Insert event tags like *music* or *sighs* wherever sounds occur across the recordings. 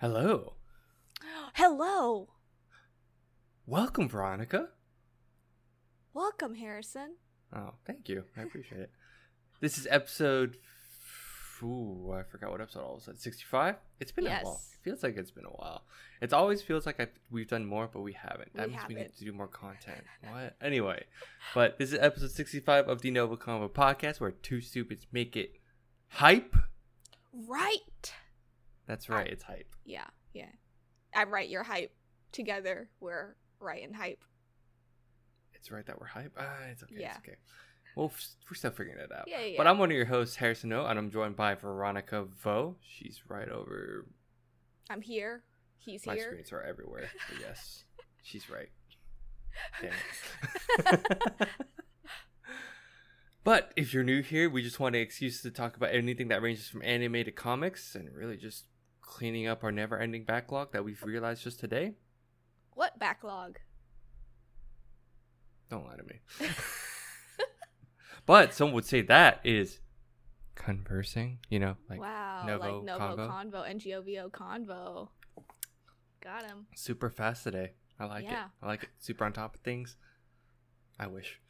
Hello. Hello. Welcome, Veronica. Welcome, Harrison. Oh, thank you. I appreciate it. This is episode. Ooh, I forgot what episode I was at. 65? It's been a while. It feels like it's been a while. It always feels like I, we've done more, but we haven't. That We means we need to do more content. What? Anyway, but this is episode 65 of the Novo Convo podcast where two stupids make it hype. Right. That's right, it's hype. Yeah, yeah. I'm right. You're hype. Together, we're right and hype. It's right that we're hype. Ah, it's okay. Yeah. It's okay. Well, f- we're still figuring it out. Yeah, yeah. But I'm one of your hosts, Harrison O, and I'm joined by Veronica Vo. She's right over. I'm here. He's My here. screens are everywhere. *laughs* But yes, she's right. Damn it. *laughs* but if you're new here, we just want an excuse to talk about anything that ranges from anime to comics, and really just cleaning up our never-ending backlog that we've realized just today. What backlog? Don't lie to me. *laughs* but some would say that is conversing. You know, like wow. Novo like Novo Convo? Convo, NGOVO Convo. Got him. super fast today. I like Yeah. it. I like it. Super on top of things. I wish.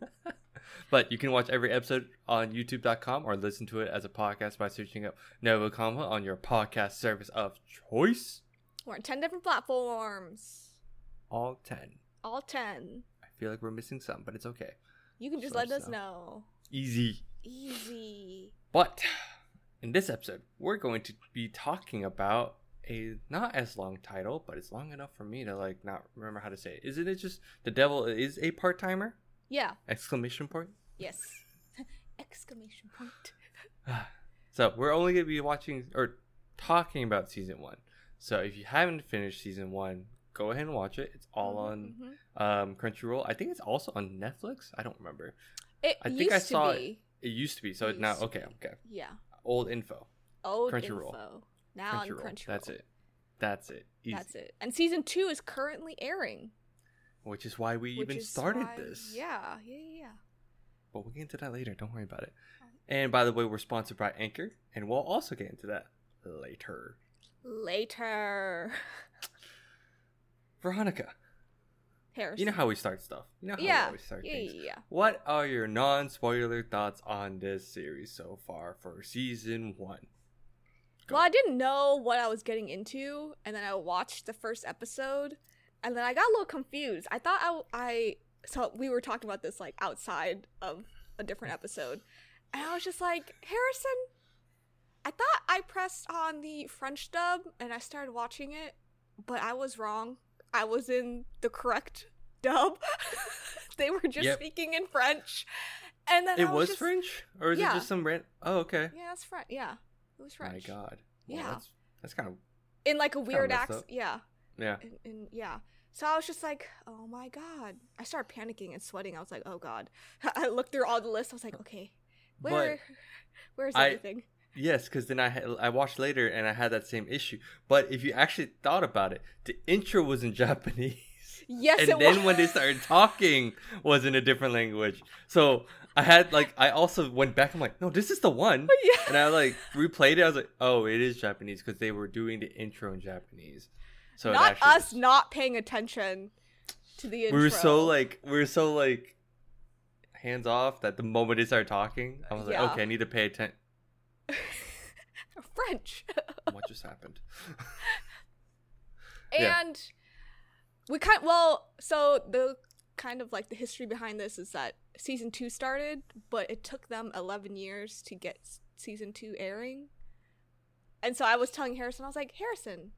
*laughs* but you can watch every episode on youtube.com or listen to it as a podcast by searching up Novo Convo on your podcast service of choice. We're on 10 different platforms. All 10. All 10. I feel like we're missing some, but it's okay. You can just Let let us us know. Easy. Easy. But in this episode, we're going to be talking about a not as long title, but it's long enough for me to like not remember how to say it. Isn't it just the devil is a part timer? Yeah. Exclamation point. Yes. *laughs* Exclamation point. *sighs* So we're only gonna be watching or talking about season one. So if you haven't finished season one, go ahead and watch it. It's all on Mhm. um, Crunchyroll. I think it's also on Netflix. I don't remember. It I used think I to saw it. be. It used to be. So It now okay, okay. Yeah. Old info. Old Crunchyroll. info. Now on Crunchyroll. Crunchyroll. That's it. That's it. Easy. That's it. And season two is currently airing. Which is why we which even started why- this. Yeah, yeah, yeah. But we'll get into that later. Don't worry about it. And by the way, we're sponsored by Anchor, and we'll also get into that later. Later. *laughs* Veronica, Harrison. you know how we start stuff. You know how we yeah. always start yeah, things. yeah, yeah. What are your non-spoiler thoughts on this series so far for season one? Go. Well, I didn't know what I was getting into, and then I watched the first episode, and then I got a little confused. I thought I, I so we were talking about this like outside of a different episode, and I was just like, Harrison, I thought I pressed on the French dub and I started watching it, but I was wrong. I was in the correct dub. *laughs* they were just Yep. speaking in French, and then It I was just, French, or is Yeah. it just some rant? Oh, okay. Yeah, that's French. Yeah, it was French. My God. Well, Yeah. That's, that's kind of in like a weird accent. Yeah, yeah. and, and yeah. So I was just like, oh my god. I started panicking and sweating. I was like, oh god. *laughs* I looked through all the lists. I was like, okay, where, where's I- everything? Yes, because then I had, I watched later and I had that same issue. But if you actually thought about it, the intro was in *laughs* Japanese. Yes, and then was. when they started talking was in a different language so i had like i also went back i'm like no this is the one *laughs* yeah. and i like replayed it i was like oh it is japanese because they were doing the intro in japanese so not us not paying attention to the intro. we were so like we were so like hands off that the moment they started talking i was like Yeah. okay i need to pay attention *laughs* French. *laughs* what just happened *laughs* Yeah. and we kind well so the kind of like the history behind this is that season two started but it took them 11 years to get season two airing and so i was telling harrison i was like harrison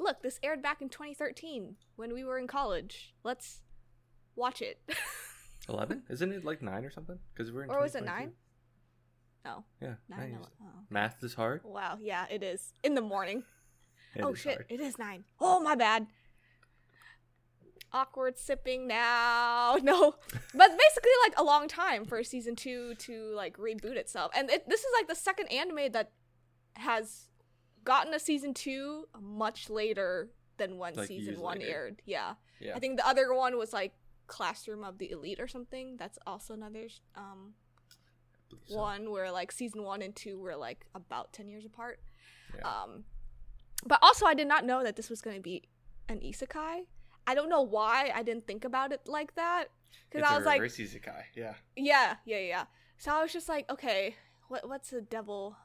look this aired back in 2013 when we were in college let's watch it *laughs* 11 isn't it like 9 or something because we're in or was it nine no oh, yeah nine, nine no, years. oh. math is hard wow yeah it is in the morning *laughs* oh shit, hard. it is nine. Oh my bad. Awkward sipping now. *laughs* No, but basically like a long time for season two to like reboot itself, and it, this is like the second anime that has gotten a season two much later than when Like, season one later. aired. Yeah. yeah I think the other one was like Classroom of the Elite or something. That's also another um so. one where like season one and two were like about ten years apart. Yeah. Um, but also I did not know that this was going to be an isekai. I don't know why I didn't think about it like that because I was like, isekai. Yeah. yeah, yeah, yeah. So I was just like, okay, what what's the devil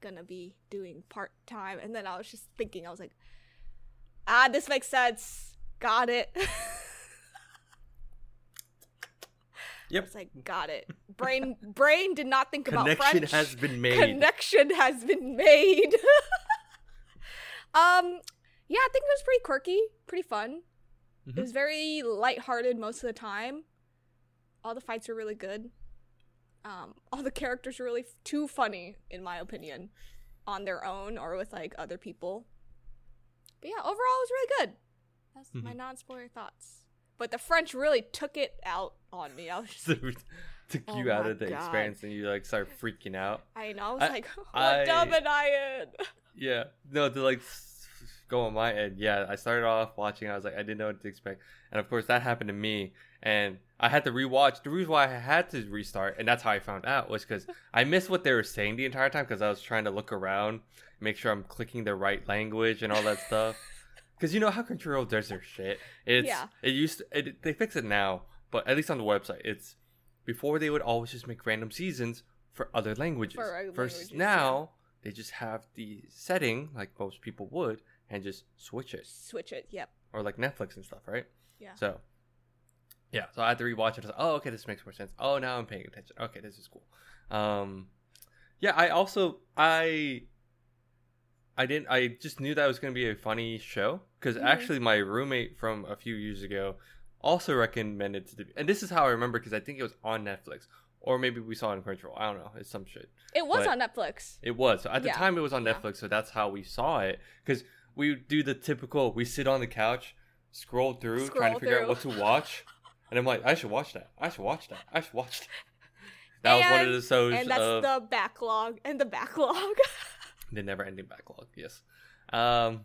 gonna be doing part time? And then I was just thinking, I was like, ah, this makes sense. Got it. *laughs* Yep. It's like, got it. Brain brain did not think about Connection French. has been made. Connection has been made. *laughs* um, yeah, I think it was pretty quirky, pretty fun. Mhm. It was very lighthearted most of the time. All the fights were really good. Um, *laughs* all the characters are really f- too funny, in my opinion, on their own or with like other people. But yeah, overall, it was really good. That's my Mhm. non-spoiler thoughts. But the French really took it out on me. I was just, *laughs* took Oh you out of the God. experience and you like start freaking out. *laughs* I know, I was I- like, what I- dumb am I in? Yeah. No, to like go on my end. Yeah, I started off watching. I was like, I didn't know what to expect, and of course that happened to me. And I had to rewatch. The reason why I had to restart, and that's how I found out, was because I missed what they were saying the entire time because I was trying to look around, make sure I'm clicking the right language and all that stuff. *laughs* Because you know how Crunchyroll does their shit. It's Yeah. it used to, it, they fix it now, but at least on the website, it's before they would always just make random seasons for other languages. For other Versus languages, now they just have the setting like most people would and just switch it Switch it. Yep. or like Netflix and stuff, right? Yeah. So yeah, so I had to rewatch it. I was like, oh, okay, this makes more sense. Oh, now I'm paying attention. Okay, this is cool. Um, yeah, I also I I didn't I just knew that was gonna be a funny show because Mhm. actually my roommate from a few years ago also recommended to the and this is how I remember because I think it was on Netflix or maybe we saw it on Crunchyroll. I don't know. It's some shit. It was But- on Netflix. It was. So at the Yeah. time, it was on Yeah. Netflix, so that's how we saw it. Because we do the typical, we sit on the couch, scroll through, trying to figure out what to watch, *laughs* and I'm like, I should watch that. I should watch that. I should watch that. *laughs* That was one of the shows and that's of the backlog and the backlog. *laughs* the never-ending backlog. Yes. Um.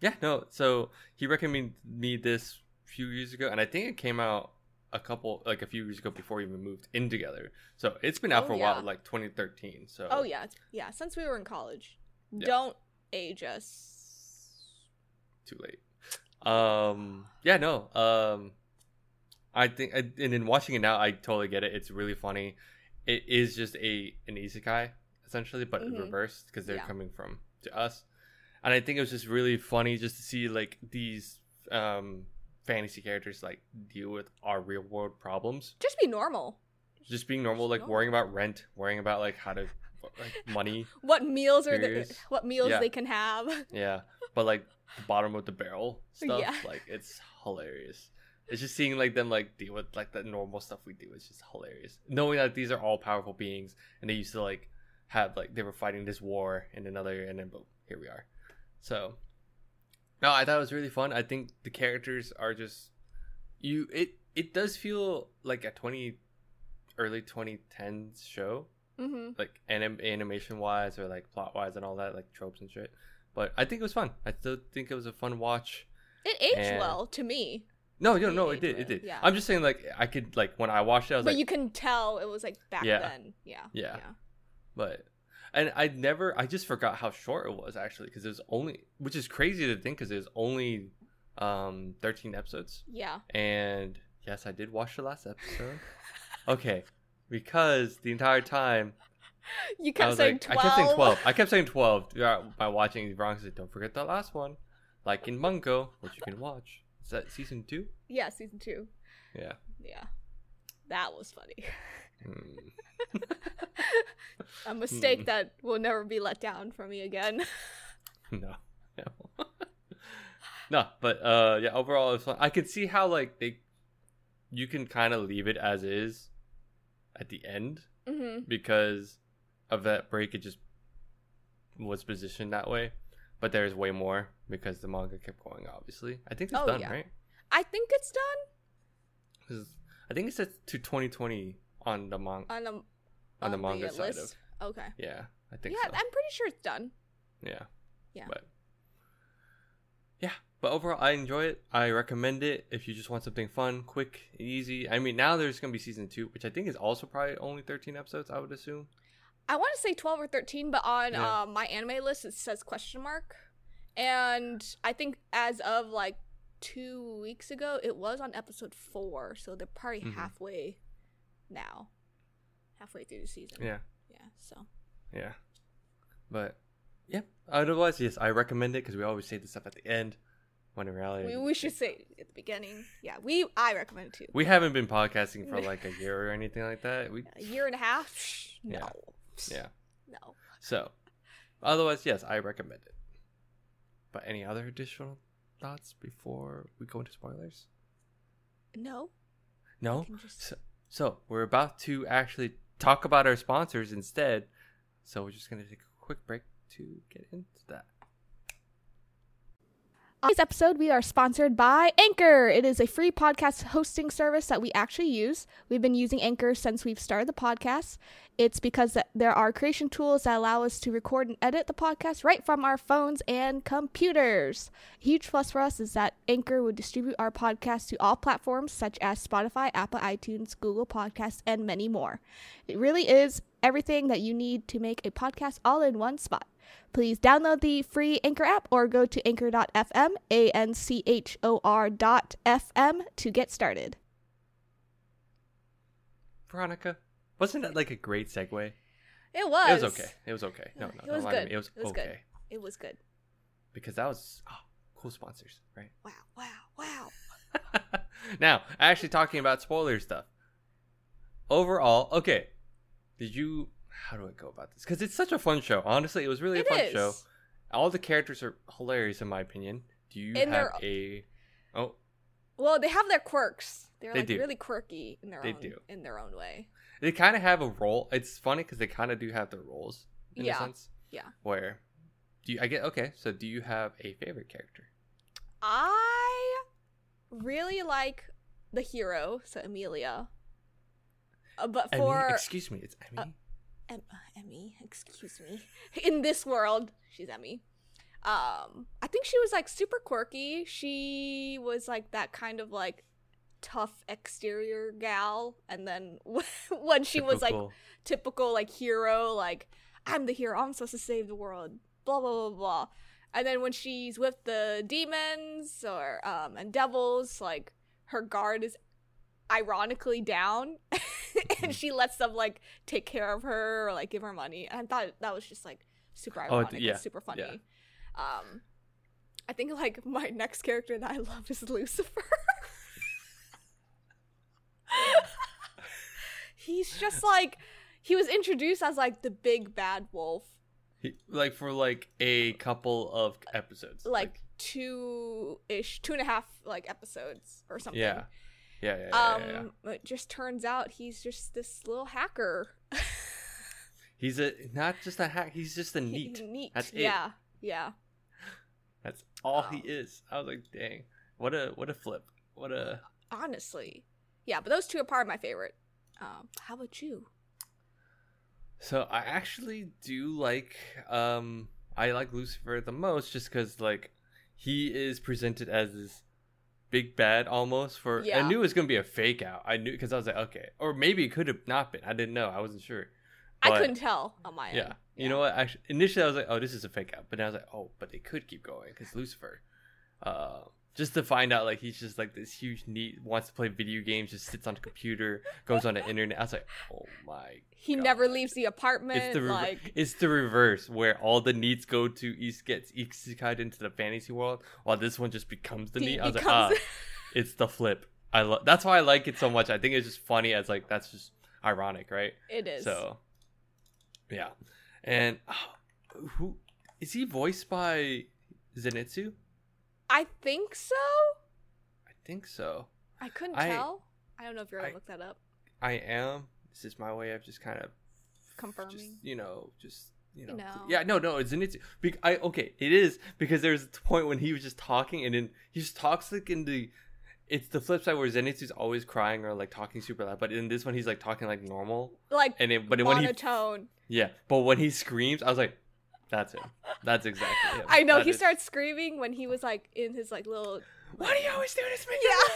Yeah. No. So he recommended me this a few years ago, and I think it came out a couple, like a few years ago before we even moved in together. So it's been out Oh, for a yeah. while, like 2013. So oh yeah, yeah. Since we were in college, Yeah. don't age us. too late. Um, yeah, no. Um, I think, and in watching it now, I totally get it. It's really funny. It is just a an isekai essentially, but in Mhm. reverse because they're Yeah. coming from to us. And I think it was just really funny just to see like these um fantasy characters like deal with our real world problems. Just be normal. Just being normal, Just like normal. worrying about rent, worrying about like how to like *laughs* money. What meals are there? What meals Yeah. they can have? Yeah, but like the bottom of the barrel *laughs* stuff, Yeah. like it's hilarious. It's just seeing like them like deal with like the normal stuff we do. It's just hilarious. Knowing that these are all powerful beings and they used to like have like they were fighting this war and another, and then boom, here we are. So, no, I thought it was really fun. I think the characters are just you. It it does feel like a twenty early 2010s show hmm like anim- animation wise or like plot wise and all that like tropes and shit but i think it was fun i still think it was a fun watch It aged And- well to me, no no no it did it did yeah. i'm just saying like i could like when i watched it i was like, but like you can tell it was like back Yeah. then. Yeah. Yeah. yeah. but and i never i just forgot how short it was actually because it was only which is crazy to think because it was only um 13 episodes Yeah. and yes i did watch the last episode okay because the entire time *laughs* You kept saying like, twelve. I kept saying *laughs* 12. I kept saying 12 throughout by watching the. Said, don't forget the last one. Like in Mungo, which you can watch. Is that season two? Yeah, season two. Yeah. Yeah. That was funny. Hmm. *laughs* A mistake Hmm. that will never be let down for me again. *laughs* No. No. *laughs* no, but uh yeah, overall it was fun. I could see how like they you can kind of leave it as is at the end hmm because of that break it just was positioned that way. But there's way more because the manga kept going obviously. I think it's Oh, done, yeah. right? I think it's done. I think it says to 2020 on the manga. on the On the manga uh, side list. Okay. Yeah, I think Yeah, so. I'm pretty sure it's done. Yeah. Yeah. But yeah, but overall, I enjoy it. I recommend it if you just want something fun, quick, easy. I mean, now there's gonna be season two, which I think is also probably only 13 episodes. I would assume. I want to say 12 or 13, but on Yeah. uh, my anime list it says question mark. And I think as of like two weeks ago, it was on episode four, so they're probably Mhm. halfway now, halfway through the season. Yeah. yeah. So Yeah. But yeah. Otherwise, yes, I recommend it because we always say this stuff at the end. When in reality, we, we should say at the beginning. Yeah, we I recommend it too. we haven't been podcasting for *laughs* like a year or anything like that. We A year and a half? No. Yeah. Yeah. No. So, otherwise, yes, I recommend it. But any other additional thoughts before we go into spoilers? No. No. Just- So, so we're about to actually talk about our sponsors instead. So we're just gonna take a quick break to get into that. On today's episode, we are sponsored by Anchor. It is a free podcast hosting service that we actually use. We've been using Anchor since we've started the podcast. It's because there are creation tools that allow us to record and edit the podcast right from our phones and computers. A huge plus for us is that Anchor would distribute our podcast to all platforms such as Spotify, Apple iTunes, Google Podcasts, and many more. It really is everything that you need to make a podcast all in one spot. Please download the free Anchor app or go to anchor.fm, A N C H O R dot FM to get started. Veronica, wasn't that like a great segue? It was. It was okay. It was okay. No, no, It was lie good. It was, It was good. okay It was good. because that was oh, cool sponsors, right? Wow, wow, wow. *laughs* now, actually talking about spoiler stuff. Overall, okay. Did you? How do I go about this? Because it's such a fun show. Honestly, it was really It a fun is. show. All the characters are hilarious in my opinion. Do you And have a? Oh, Well, they have their quirks. They're They like do. really quirky in their They own do. in their own way. they kind of have a role. It's funny because they kind of do have their roles in Yeah. a sense. Yeah. Where do you? I get okay. So do you have a favorite character? I really like the hero, so Amelia. Uh, but for excuse me, it's Emi. Em- Emi, excuse me. *laughs* In this world, she's Emi. Um, I think she was like super quirky. She was like that kind of like tough exterior gal, and then *laughs* when she was like Typical- typical like hero, like I'm the hero, I'm supposed to save the world, blah blah blah blah. And then when she's with the demons or um and devils, like her guard is ironically down *laughs* and she lets them like take care of her or like give her money. And I thought that was just like super Oh, ironic yeah, and super funny. yeah. Um I think like my next character that I love is Lucifer. *laughs* He's just like he was introduced as like the big bad wolf He- like for like a couple of episodes. like two ish two and a half like episodes or something yeah, yeah, yeah, yeah, um yeah, yeah. it just turns out he's just this little hacker *laughs* He's a not just a hack. He's just a NEET. he- NEET That's it. yeah yeah That's all he Um, is. I was like, dang, what a what a flip. What a honestly yeah but those two are probably my favorite um how about you So I actually do like um I like Lucifer the most just cuz like he is presented as this big bad almost for yeah. I knew it was going to be a fake out. I knew cuz I was like okay, or maybe it could have not been. I didn't know. I wasn't sure. i couldn't tell on my Yeah. end You know what? Actually initially I was like, "Oh, this is a fake out." But then I was like, "Oh, but they could keep going cuz Lucifer uh just to find out like he's just like this huge NEET wants to play video games, just sits on the computer, goes on the internet. I was like, "Oh my he God. never leaves the apartment It's the rever- like it's the reverse where all the NEETs go to East gets isekai into the fantasy world, while this one just becomes the he NEET. I was becomes like, ah, it's the flip. I love. That's why I like it so much. I think it's just funny as like that's just ironic, right? it is So, yeah, and oh, who is he voiced by? Zenitsu? I think so I think so. i couldn't I- tell i don't know if you're gonna I- look that up I am. This is my way of just kind of confirming just you know just you know, know. yeah no no it's Zenitsu. Be- I okay it is because there's a point when he was just talking and then he just talks like in the it's the flip side where Zenitsu's always crying or like talking super loud but in this one he's like talking like normal like and then but then when he monotone yeah but when he screams I was like that's him that's exactly him. I know That he is- starts screaming when he was like in his like little why do you always do this man yeah,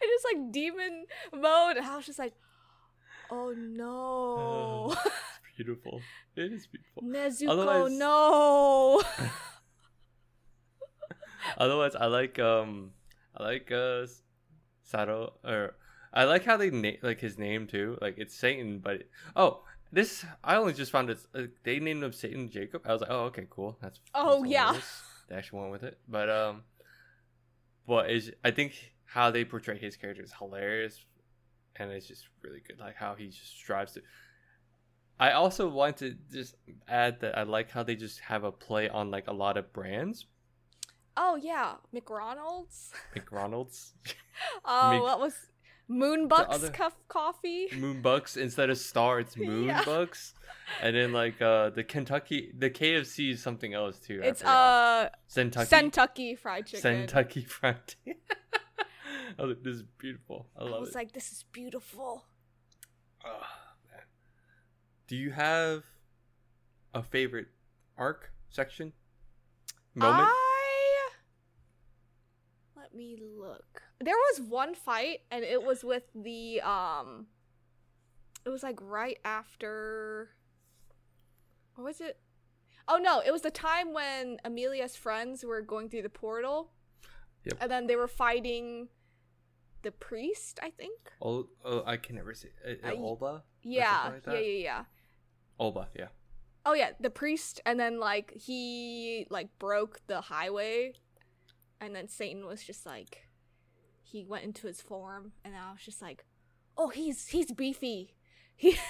*laughs* in his like demon mode, and I was just like, oh no, it's *laughs* beautiful. It is beautiful. Nezuko, Otherwise- no. *laughs* Otherwise, I like um, I like uh, Sato or I like how they name like his name too. Like it's Satan, but oh, this I only just found it. Uh, they named him Satan Jacob. I was like, oh, okay, cool. That's Oh, that's yeah. They actually went with it, but um, but is I think how they portray his character is hilarious, and it's just really good. Like how he just strives to. I also want to just add that I like how they just have a play on like a lot of brands. Oh yeah, McDonald's. McDonald's, *laughs* Oh, Mc- what was Moonbucks other- cuff coffee? Moonbucks instead of Star, it's *laughs* Yeah. Moonbucks, and then like uh the Kentucky, the KFC is something else too. I It's forgot. uh Kentucky, Kentucky Fried Chicken. Kentucky *laughs* Fried. Chicken. *laughs* I was like, this is beautiful. I love it. I was it. like, this is beautiful. Oh, man. Do you have a favorite arc section moment? I let me look. There was one fight, and it was with the um. It was like right after. What was it? Oh no! It was the time when Amelia's friends were going through the portal, Yep. and then they were fighting the priest. I think. Oh, oh, I can never say uh, uh, Olba. Yeah, like yeah, yeah, yeah. Olba, yeah. Oh yeah, the priest, and then like he like broke the highway, and then Satan was just like, he went into his form, and I was just like, oh, he's he's beefy. He *laughs*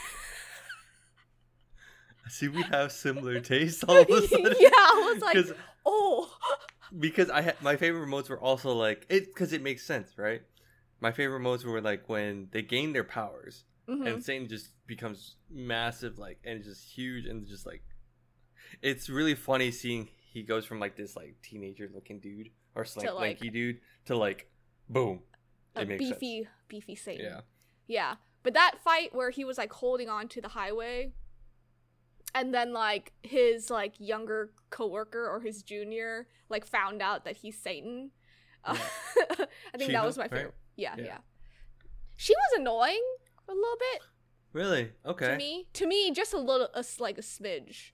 See, we have similar *laughs* tastes all of a sudden. yeah, I was like, oh, because I had my favorite modes were also like it because it makes sense, right? My favorite modes were like when they gain their powers Mhm. and Satan just becomes massive, like and just huge and just like it's really funny seeing he goes from like this like teenager looking dude or slank, To, like- lanky dude to like boom. a makes sense. beefy, beefy Satan. Yeah. Yeah. But that fight where he was like holding on to the highway and then like his like younger coworker or his junior like found out that he's Satan. Uh, *laughs* I think that was my right? favorite. Yeah, Yeah. yeah, She was annoying a little bit Really? Okay. to me. To me just a little a like a smidge.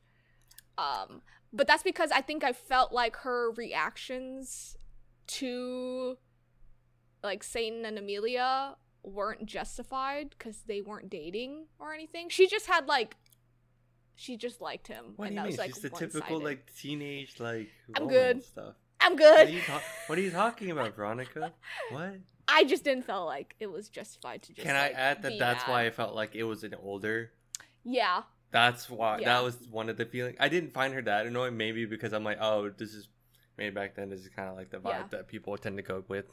Um but that's because I think I felt like her reactions to like Satan and Amelia weren't justified because they weren't dating or anything. She just had like, she just liked him, What do you that mean? was like She's the typical like teenage like I'm good. stuff. I'm What good. are, you ta- what are you talking about, Veronica? What? I just didn't feel like it was justified to just. Can I add that that's mad. why I felt like it was an older Yeah, That's why Yeah. that was one of the feeling. I didn't find her that annoying, maybe because I'm like, oh, this is maybe back then. This is kind of like the vibe Yeah. that people tend to go with.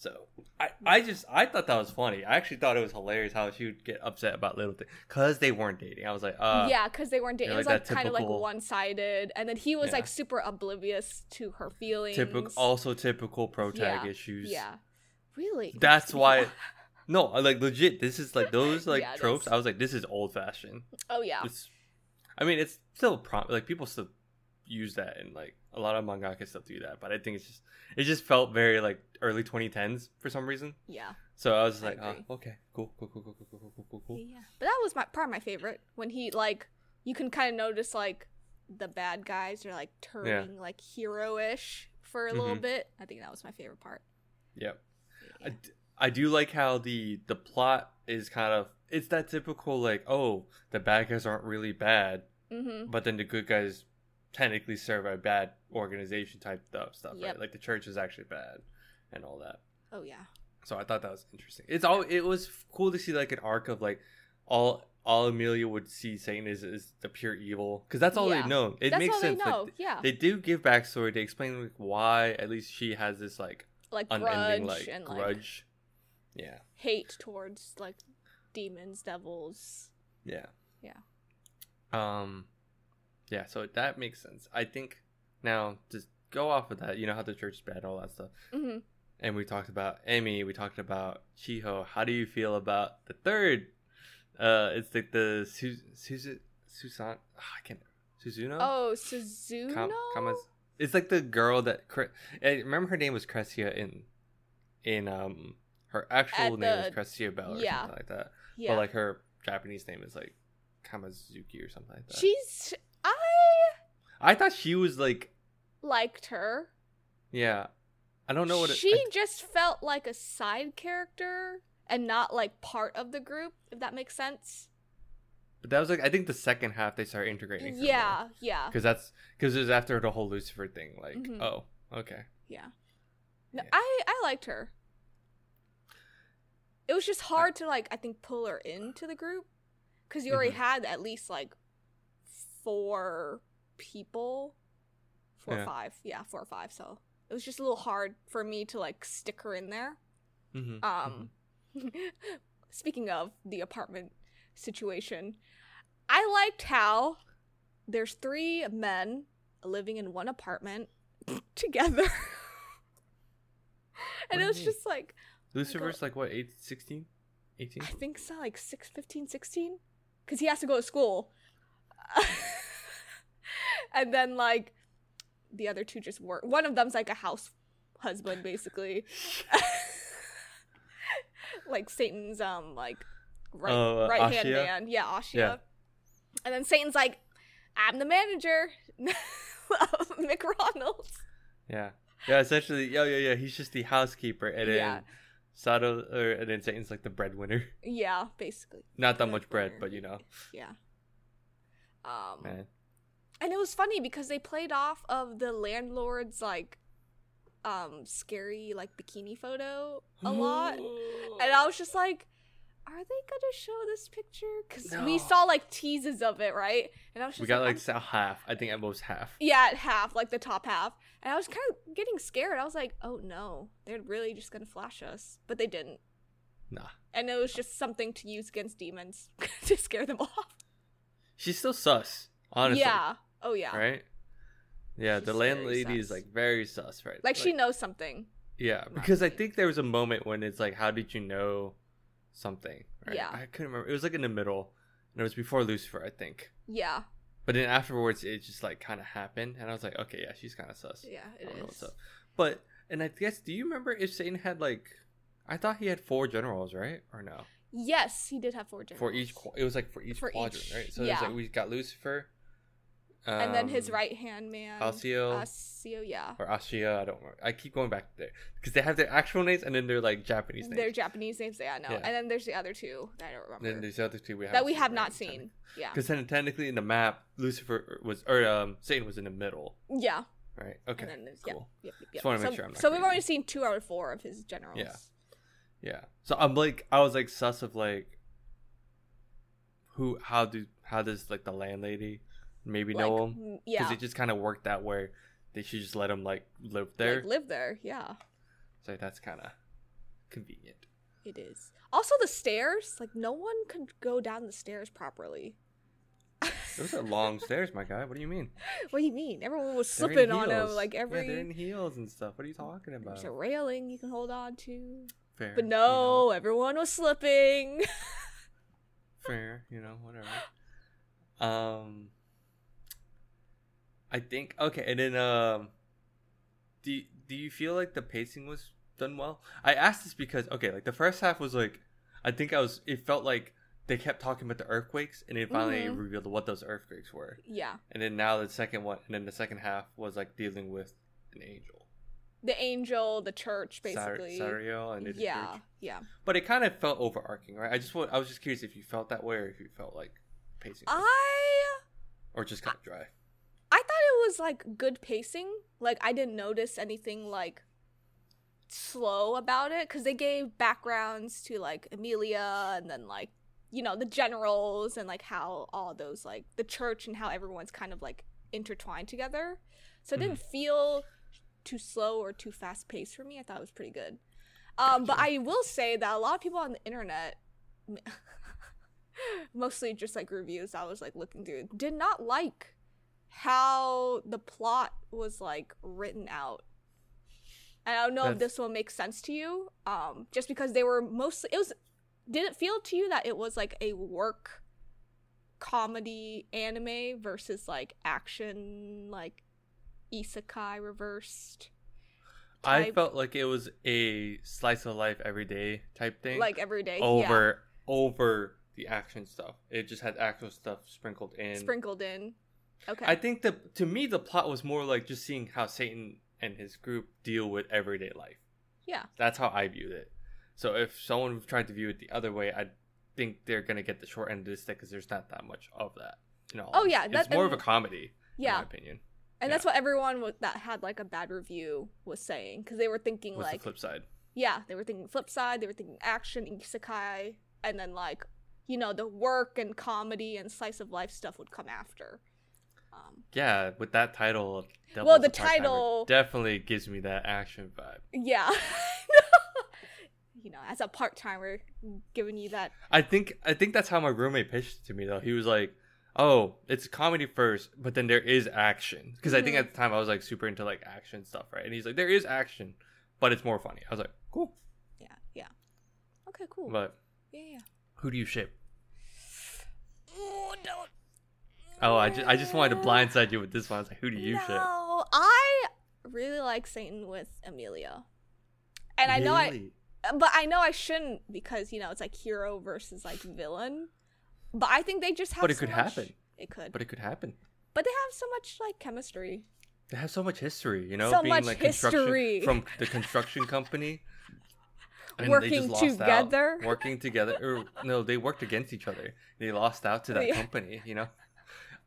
So I, I just I thought that was funny. I actually thought it was hilarious how she would get upset about little things because they weren't dating. I was like, uh, yeah, because they weren't dating. it was like like kind of like typical- one-sided, and then he was Yeah. like super oblivious to her feelings. typical, also typical pro tag Yeah, issues. Yeah, really. That's why- *laughs* No, like legit. This is like those like Yeah, tropes. that's- I was like, this is old fashioned. Oh yeah. It's, I mean, it's still prom- like people still use that, in like a lot of mangaka still do that. But I think it's just it just felt very like early 2010s for some reason. Yeah. So I was just I like, oh, okay, cool, cool, cool, cool, cool, cool, cool, cool, cool. Yeah. But that was my probably my favorite when he like you can kind of notice like the bad guys are like turning like hero-ish for a little Mhm. bit. I think that was my favorite part. Yep. I, Yeah. d- I do like how the the plot is kind of it's that typical like oh the bad guys aren't really bad, Mm-hmm. but then the good guys technically serve a bad organization type stuff stuff Yep. right like the church is actually bad and all that. Oh yeah. So I thought that was interesting. It's all it was cool to see like an arc of like all all Amelia would see Satan is is the pure evil because that's all Yeah. they know. It That's makes all sense. they know. Like yeah. they do give backstory. They explain like why at least she has this like like unending grudge like and like grudge. Yeah, hate towards like demons, devils. yeah, Yeah. Um, yeah. So that makes sense. I think now just go off of that. You know how the church is bad, all that stuff. Mm-hmm. and we talked about Emi, we talked about Chiho. How do you feel about the third? Uh, it's like the Su- Suzu Susan. Oh, I can't. Suzuno. Oh, Suzuno. Kam- Kamas- It's like the girl that. I remember her name was Crestia in, in um her actual At name was the- Crestia Bell or yeah. something like that. yeah. But like her Japanese name is like Kamazuki or something like that. She's I I thought she was like liked her. Yeah, I don't know what it, she I- just felt like a side character and not like part of the group. If that makes sense. but that was like I think the second half they started integrating. her more. Yeah, yeah, because that's because it was after the whole Lucifer thing. Like, Mhm. oh, okay, yeah. No, Yeah. I I liked her. It was just hard to like I think pull her into the group because you already Mhm. had at least like four people, four or five, yeah, four or five. So it was just a little hard for me to like stick her in there. hmm Um, *laughs* speaking of the apartment situation, I liked how there's three men living in one apartment *laughs* together. *laughs* and it was mean? just like, Lucifer's like what, 8, 16? 18? I think so, like 6, 15, 16? Because he has to go to school. And then, like, the other two just work. One of them's like a house husband, basically. *laughs* like Satan's um like right Oh, uh, right hand man. Yeah, Ashiya. Yeah. And then Satan's like, I'm the manager *laughs* of McDonald's. Yeah, yeah. Essentially, yeah, yeah, yeah. He's just the housekeeper, and then Yeah. Sato, or and then Satan's like the breadwinner. Yeah, basically. Not that much bread, but you know, Yeah. Um man. And it was funny because they played off of the landlord's like um scary like bikini photo a lot. *gasps* And I was just like, are they gonna show this picture? Because we saw like teases of it, right? And I was just we got like, like half. I think at most half. Yeah, at half, like the top half. And I was kind of getting scared. I was like, oh no, they're really just gonna flash us. But they didn't. Nah, And it was just something to use against demons *laughs* to scare them off. she's still sus. Honestly, Yeah. Oh yeah. right? Yeah, She's the landlady is like very sus, right? Like, she knows something. Yeah, because I think there was a moment when it's like, how did you know something? Right? Yeah. I couldn't remember. It was like in the middle, and it was before Lucifer, I think. Yeah. But then afterwards, it just like kind of happened, and I was like, okay, yeah, she's kind of sus. Yeah, I it don't know what's up. But and I guess, do you remember if Satan had like, I thought he had four generals, right? Or no? Yes, he did have four generals. For each, it was like for each For quadrant, each, right? So yeah. like we got Lucifer, and then his um, right hand man. Alciel, Alciel, yeah. or Ashiya. I don't. remember. I keep going back there because they have their actual names and then they're like Japanese names. They're Japanese names, yeah, I know. Yeah. And then there's the other two that I don't And then there's the other two we have That we have not seen. Yeah. Because then technically in the map, Lucifer was or um Satan was in the middle, Yeah. right? Okay, And then cool. Yep. Just wanna make so, sure so we've only seen two out of four of his generals. Yeah. Yeah. So I'm like, I was like sus of like, who? How do? How does like the landlady maybe Like, know him? mm, Because it just kind of worked that way. They should just let him like live there. Like, live there, yeah. so that's kind of convenient. It is. Also the stairs, like no one could go down the stairs properly. Those are long *laughs* stairs, my guy. What do you mean? What do you mean? Everyone was slipping on him heels. like every Yeah, they're in heels and stuff. What are you talking about? there's a railing you can hold on to. Fair. But you no, know, everyone was slipping. *laughs* fair. You know, whatever. Um, I think okay, and then um, do do you feel like the pacing was done well? I asked this because okay, like the first half was like, I think I was. It felt like they kept talking about the earthquakes, and it finally Mhm. revealed what those earthquakes were. yeah. And then now the second one, and then the second half was like dealing with an angel, The angel, the church Sar- basically. Sariel, and yeah, church. yeah. But it kind of felt overarching, right? I just I was just curious if you felt that way or if you felt like pacing, I or just kind of dry. I thought it was like good pacing. Like I didn't notice anything like slow about it because they gave backgrounds to like Amelia and then like you know the generals and like how all those like the church and how everyone's kind of like intertwined together. So it didn't feel too slow or too fast paced for me. I thought it was pretty good. Um, but I will say that a lot of people on the internet, *laughs* mostly just like reviews I was like looking through, did not like how the plot was like written out. And I don't know if this will make sense to you. Um, just because they were mostly it was did it feel to you that it was like a work comedy anime versus like action like isekai reversed I felt like it was a slice of life everyday type thing. like every day yeah. over over the action stuff. It just had actual stuff sprinkled in. sprinkled in okay I think that to me the plot was more like just seeing how Satan and his group deal with everyday life. Yeah. That's how I viewed it. So if someone tried to view it the other way, I think they're gonna get the short end of the stick because there's not that much of that. You know. Oh, yeah, it's more of a comedy. Yeah. in my opinion. And Yeah. that's what everyone wa- that had like a bad review was saying because they were thinking What's like flip side? yeah, they were thinking flip side, they were thinking action, isekai, and then like you know the work and comedy and slice of life stuff would come after. Um, Yeah, with that title. Well, the title- definitely gives me that action vibe. yeah, *laughs* you know, as a part timer, giving you that. I think I think that's how my roommate pitched it to me though. He was like, "Oh, it's comedy first, but then there is action." Because I think Mhm. at the time I was like super into like action stuff, right? And he's like, "There is action, but it's more funny." I was like, "Cool." Yeah, yeah. Okay, cool. But yeah, yeah. who do you ship? Oh, don't. Oh, I just I just wanted to blindside you with this one. I was like, "Who do you ship?" No, I really like Satan with Amelia, and I know I, but I know I shouldn't because you know it's like hero versus like villain. But I think they just have. But it so could much- happen. It could, But it could happen. but they have so much like chemistry. They have so much history, you know, So being much like construction history. *laughs* from the construction company. *laughs* and Working lost out. together. working together. Or, no, they worked against each other. They lost out to that Yeah. company. You know,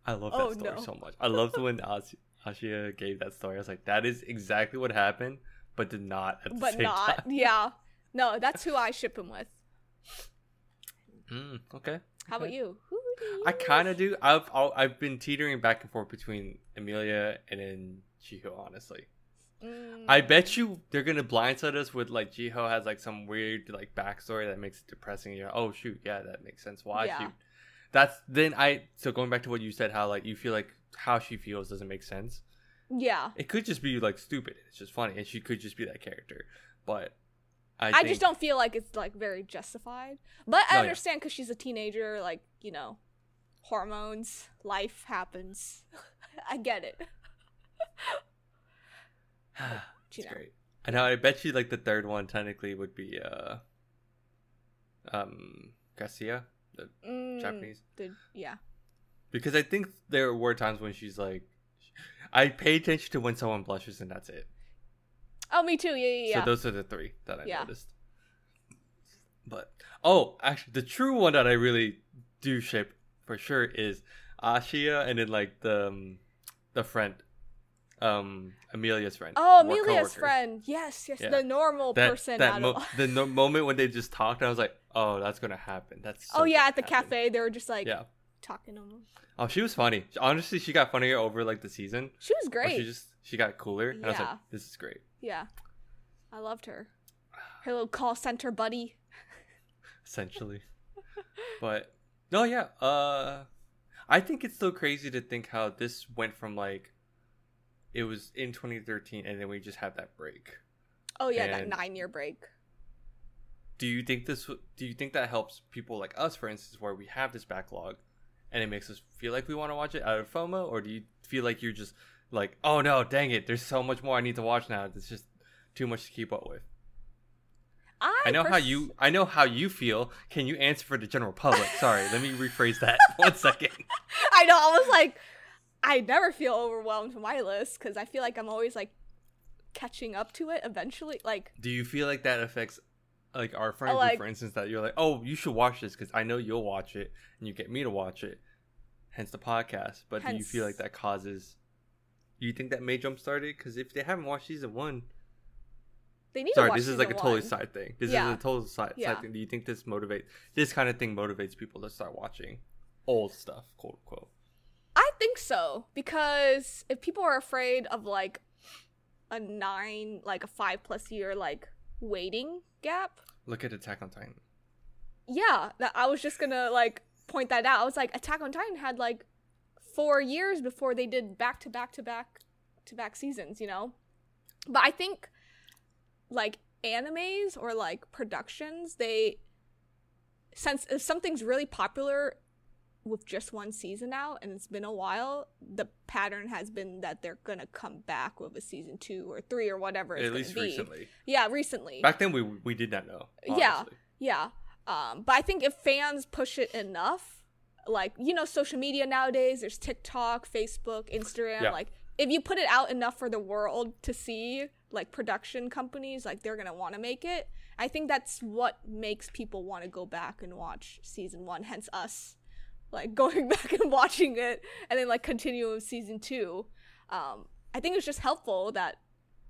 I love that Oh, story no. so much. I loved when As- Ashiya gave that story. I was like, that is exactly what happened, but did not at the but same not. time. Yeah, *laughs* no, that's who I ship him with. Mm, okay. How about you? You? I kind of do. I've I've been teetering back and forth between Amelia and then Chiho. Honestly, Mm, I bet you they're gonna blindside us with like Chiho has like some weird like backstory that makes it depressing. You're like, oh shoot, yeah, that makes sense. Why Yeah. shoot? That's then I so going back to what you said, how like you feel like how she feels doesn't make sense. Yeah, It could just be like stupid. It's just funny, and she could just be that character. But I, I, think, just don't feel like it's like very justified. But I No, understand because she's a teenager. Like you know, hormones, life happens. *laughs* I get it. *sighs* it's you know. great. I know. I bet you like the third one technically would be uh um Garcia, the Mm, Japanese. the- yeah. Because I think there were times when she's like, I pay attention to when someone blushes, and that's it. Oh, me too. Yeah, yeah, yeah. So those are the three that I Yeah. noticed. But oh, actually, the true one that I really do ship for sure is Ashiya, and then like the um, the friend, um, Amelia's friend. oh, Amelia's coworker. friend. Yes, yes. Yeah. The normal That person. that mo- the no- moment when they just talked, I was like, oh, that's gonna happen. That's so oh yeah, at the happen. cafe, they were just like Yeah. talking to him. Oh, she was funny. Honestly, she got funnier over like the season. She was great. She just she got cooler, and I was like, Yeah. this is great. Yeah, I loved her. Her little call center buddy. *laughs* essentially. but no, yeah. Uh, I think it's so crazy to think how this went from like it was in 2013, and then we just had that break. Oh yeah, that nine year break. Do you think this? Do you think that helps people like us, for instance, where we have this backlog, and it makes us feel like we want to watch it out of FOMO, or do you feel like you're just like, oh no, dang it, there's so much more I need to watch now. It's just too much to keep up with. I, I know how you I know how you feel. Can you answer for the general public? Sorry, let me rephrase that *laughs* one second. *laughs* I know. I was like, I never feel overwhelmed with my list because I feel like I'm always like catching up to it eventually. Like, Do you feel like that affects like our friend group, like- for instance, that you're like, oh, you should watch this because I know you'll watch it and you get me to watch it, hence the podcast. But do you feel like that causes? You think that may jumpstart it? Because if they haven't watched season one, they need to sorry, this is like a season totally one. side thing. This Yeah. is a total side, Yeah. side thing. Do you think this motivates? this kind of thing motivates people to start watching old stuff, quote unquote? I think so because if people are afraid of like a nine, like a five plus year like waiting gap, Look at Attack on Titan. yeah, that I was just gonna like point that out. I was like, Attack on Titan had like four years before they did back to back to back to back seasons, you know. But I think like animes or like productions, they since if something's really popular with just one season out and it's been a while, the pattern has been that they're gonna come back with a season two or three or whatever it's At least be. recently. Yeah, recently. Back then, we we did not know. Yeah. Yeah. Um, but I think if fans push it enough, like, you know, social media nowadays, there's TikTok, Facebook, Instagram, Yeah. like, if you put it out enough for the world to see, like production companies, like they're gonna want to make it. I think that's what makes people want to go back and watch season one. Hence us, like *laughs* going back and watching it, and then like continuing with season two. Um, I think it's just helpful that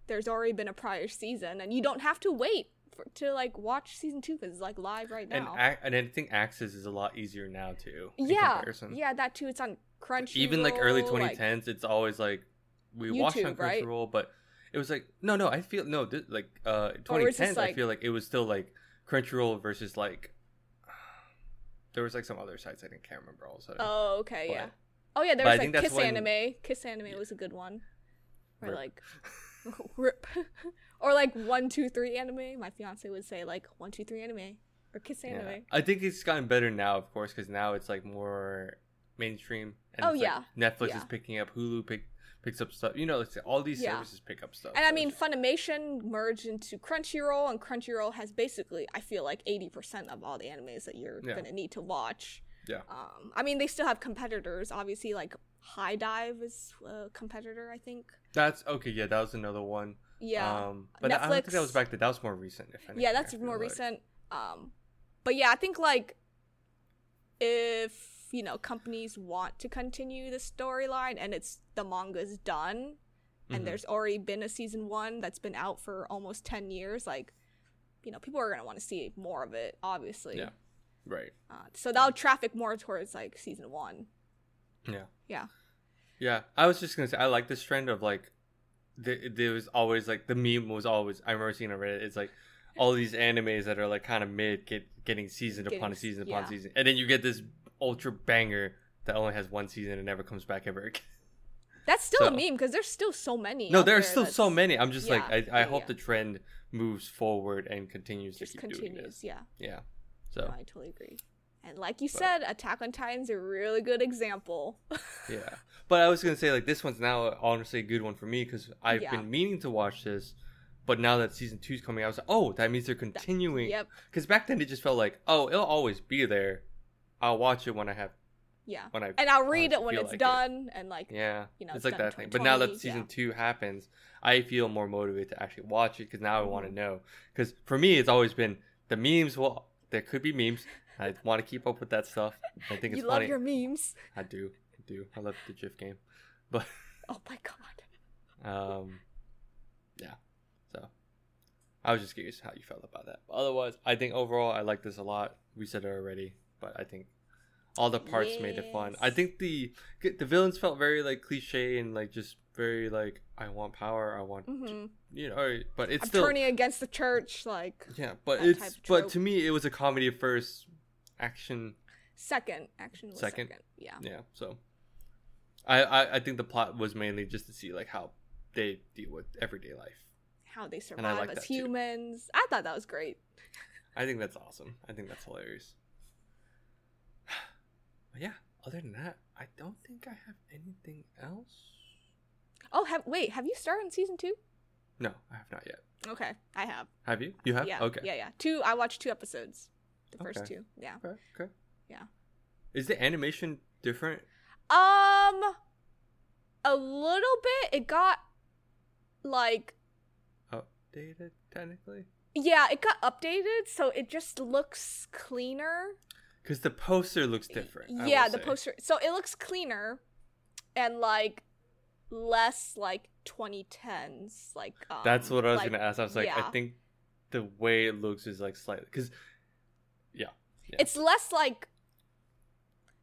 there's already been a prior season, and you don't have to wait for, to like watch season two because it's like live right now. ac- and I think Access is a lot easier now too. yeah, comparison. yeah, that too. It's on Crunchyroll. Even like early like- 2010s, it's always like we watched on YouTube, right? Crunchyroll, but it was like no, no. I feel no, th- like uh, 2010s. this, I feel like it was still like Crunchyroll versus like there was like some other sites I didn't can't remember all of a sudden. Oh, okay, But- yeah. Oh yeah, there was like Kiss when- Anime. Kiss Anime was a good one. Or Rip. like *laughs* rip. *laughs* or like one, two, three anime. My fiance would say like one, two, three anime. Or Kiss Yeah. Anime. I think it's gotten better now, of course, because now it's like more mainstream. And Oh, it's, like, yeah. Netflix is picking up, Hulu pick, picks up stuff. You know, it's, all these Yeah. services pick up stuff. And I mean, Funimation merged into Crunchyroll, and Crunchyroll has basically, I feel like, 80% of all the animes that you're Yeah. gonna need to watch. Yeah. Um, I mean, they still have competitors. Obviously, like HIDIVE is a competitor, I think. that's okay. Yeah, that was another one. Yeah. Um, but I don't think that was back then. That was more recent. If anything, yeah, that's more like. recent. Um, but yeah, I think like you know companies want to continue the storyline and it's the manga's done and Mhm. there's already been a season one that's been out for almost 10 years like you know people are going to want to see more of it obviously Yeah. Right. uh, so that'll traffic more towards like season one Yeah. Yeah. Yeah. I was just gonna say I like this trend of like there, there was always like the meme was always I remember seeing on Reddit. It's like all these animes that are like kind of mid get getting season upon Getting- a season upon yeah. season, and then you get this ultra banger that only has one season and never comes back ever *laughs* again. that's still a meme because there's still so many No, there are still so many. I'm just like I, I yeah, hope yeah. the trend moves forward and continues just to keep doing this. yeah Yeah. no, So i totally agree and like you But- said attack on titan's a really good example *laughs* yeah, but I was gonna say like this one's now honestly a good one for me because I've Yeah. been meaning to watch this, but now that season two's coming, I was like, oh, that means they're continuing. yep Because back then it just felt like, oh, it'll always be there. I'll watch it when I have yeah when I and i'll read it when it's like it. done and like yeah. you know, it's like that thing. But now that season yeah. two happens, I feel more motivated to actually watch it because now I want to know. Because for me, it's always been the memes. Well, there could be memes. I want to keep up with that stuff. I think it's you love funny. your memes I do. I do. I love the GIF game. *laughs* But oh my god um, yeah. So I was just curious how you felt about that. But otherwise, I think overall I like this a lot. We said it already, but I think all the parts made it fun. I think the the villains felt very like cliche and like just very like I want power. I want hmm you know. But it's i'm still turning against the church like yeah. But it's but to me it was a comedy first, action second action was Second? second, yeah yeah. So I, I I think the plot was mainly just to see like how they deal with everyday life. how they survive like as that too. humans i thought that was great I think that's awesome. I think that's hilarious. But yeah, other than that, I don't think I have anything else. oh have wait have you started season two No, I have not yet. okay i have Have you? You have? yeah Okay. yeah yeah two i watched two episodes the first two yeah Okay. Okay. Yeah. Is the animation different? Um, a little bit. It got like Updated technically? yeah, it got updated, so it just looks cleaner. Because the poster looks different. I yeah, the say. poster. So it looks cleaner, and like less like 2010s. Like um, That's what I was like- gonna ask. I was like, yeah. I think the way it looks is like slightly because Yeah. It's less like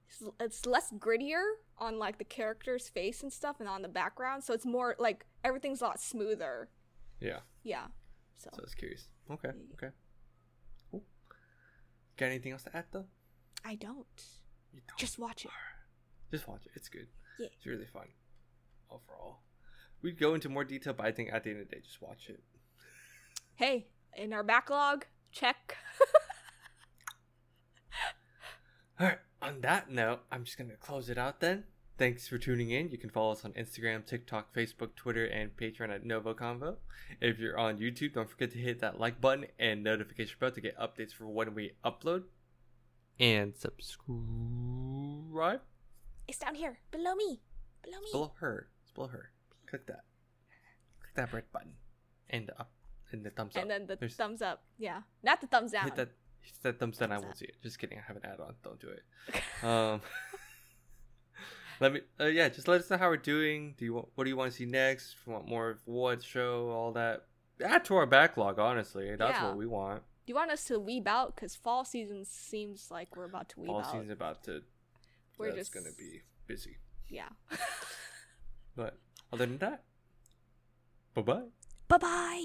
it's- it's less grittier on like the character's face and stuff, and on the background. So it's more like everything's a lot smoother. yeah. Yeah. So, So I was curious. Okay. Okay. Cool. Got anything else to add though? I don't. You don't. Just watch it. *sighs* Just watch it. It's good. Yeah. It's really fun. Overall. We'd go into more detail, but I think at the end of the day, just watch it. Hey, in our backlog, check. *laughs* Alright, on that note, I'm just gonna close it out then. Thanks for tuning in. You can follow us on Instagram, TikTok, Facebook, Twitter, and Patreon at Novo Convo. If you're on YouTube, don't forget to hit that like button and notification bell to get updates for when we upload. And subscribe it's down here, below me. Below me. below her. It's below her. Click that. Click that red button. And the up and the thumbs up. and then the There's- thumbs up. Yeah, not the thumbs down. hit that hit that thumbs down, I won't see it. Just kidding, I have an add-on. Don't do it. *laughs* Um *laughs* Let me uh, yeah, just let us know how we're doing. Do you want what do you want to see next? If you want more of what show, all that. Add to our backlog, honestly. That's Yeah. what we want. Do you want us to weeb out? Because fall season seems like we're about to weeb fall out. Fall season's about to. We're just going to be busy. Yeah. *laughs* but other than that, bye bye. Bye bye.